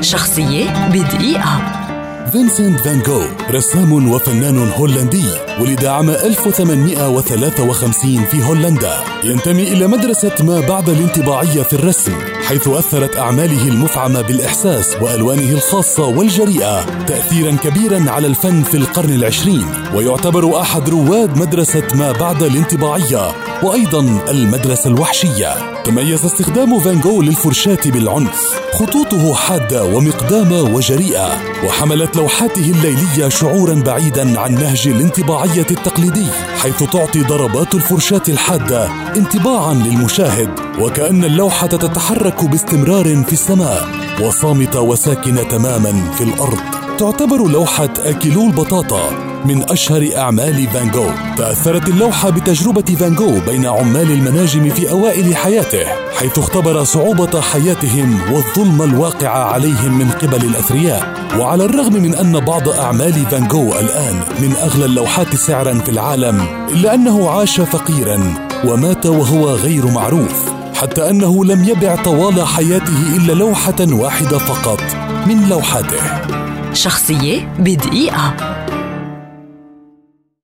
شخصية بدقيقة. فينسنت فان جو رسام وفنان هولندي. ولد عام 1853 في هولندا. ينتمي إلى مدرسة ما بعد الانطباعية في الرسم حيث أثرت أعماله المفعمة بالإحساس وألوانه الخاصة والجريئة تأثيرا كبيرا على الفن في القرن العشرين. ويعتبر أحد رواد مدرسة ما بعد الانطباعية وأيضا المدرسة الوحشية. تميز استخدام فان جو للفرشاة بالعنف. خطوطه حادة ومقدامة وجريئة وحملت لوحاته الليلية شعورا بعيدا عن نهج الانطباعية. التقليدي حيث تعطي ضربات الفرشاة الحادة انطباعا للمشاهد وكأن اللوحة تتحرك باستمرار في السماء وصامتة وساكنة تماما في الأرض. تعتبر لوحة أكلو البطاطا من أشهر أعمال فان جو تأثرت اللوحة بتجربة فان جو بين عمال المناجم في أوائل حياته حيث اختبر صعوبة حياتهم والظلم الواقع عليهم من قبل الأثرياء. وعلى الرغم من أن بعض أعمال فان جو الآن من أغلى اللوحات سعرا في العالم إلا أنه عاش فقيرا ومات وهو غير معروف. حتى أنه لم يبع طوال حياته إلا لوحة واحدة فقط من لوحاته. شخصية بدقيقة.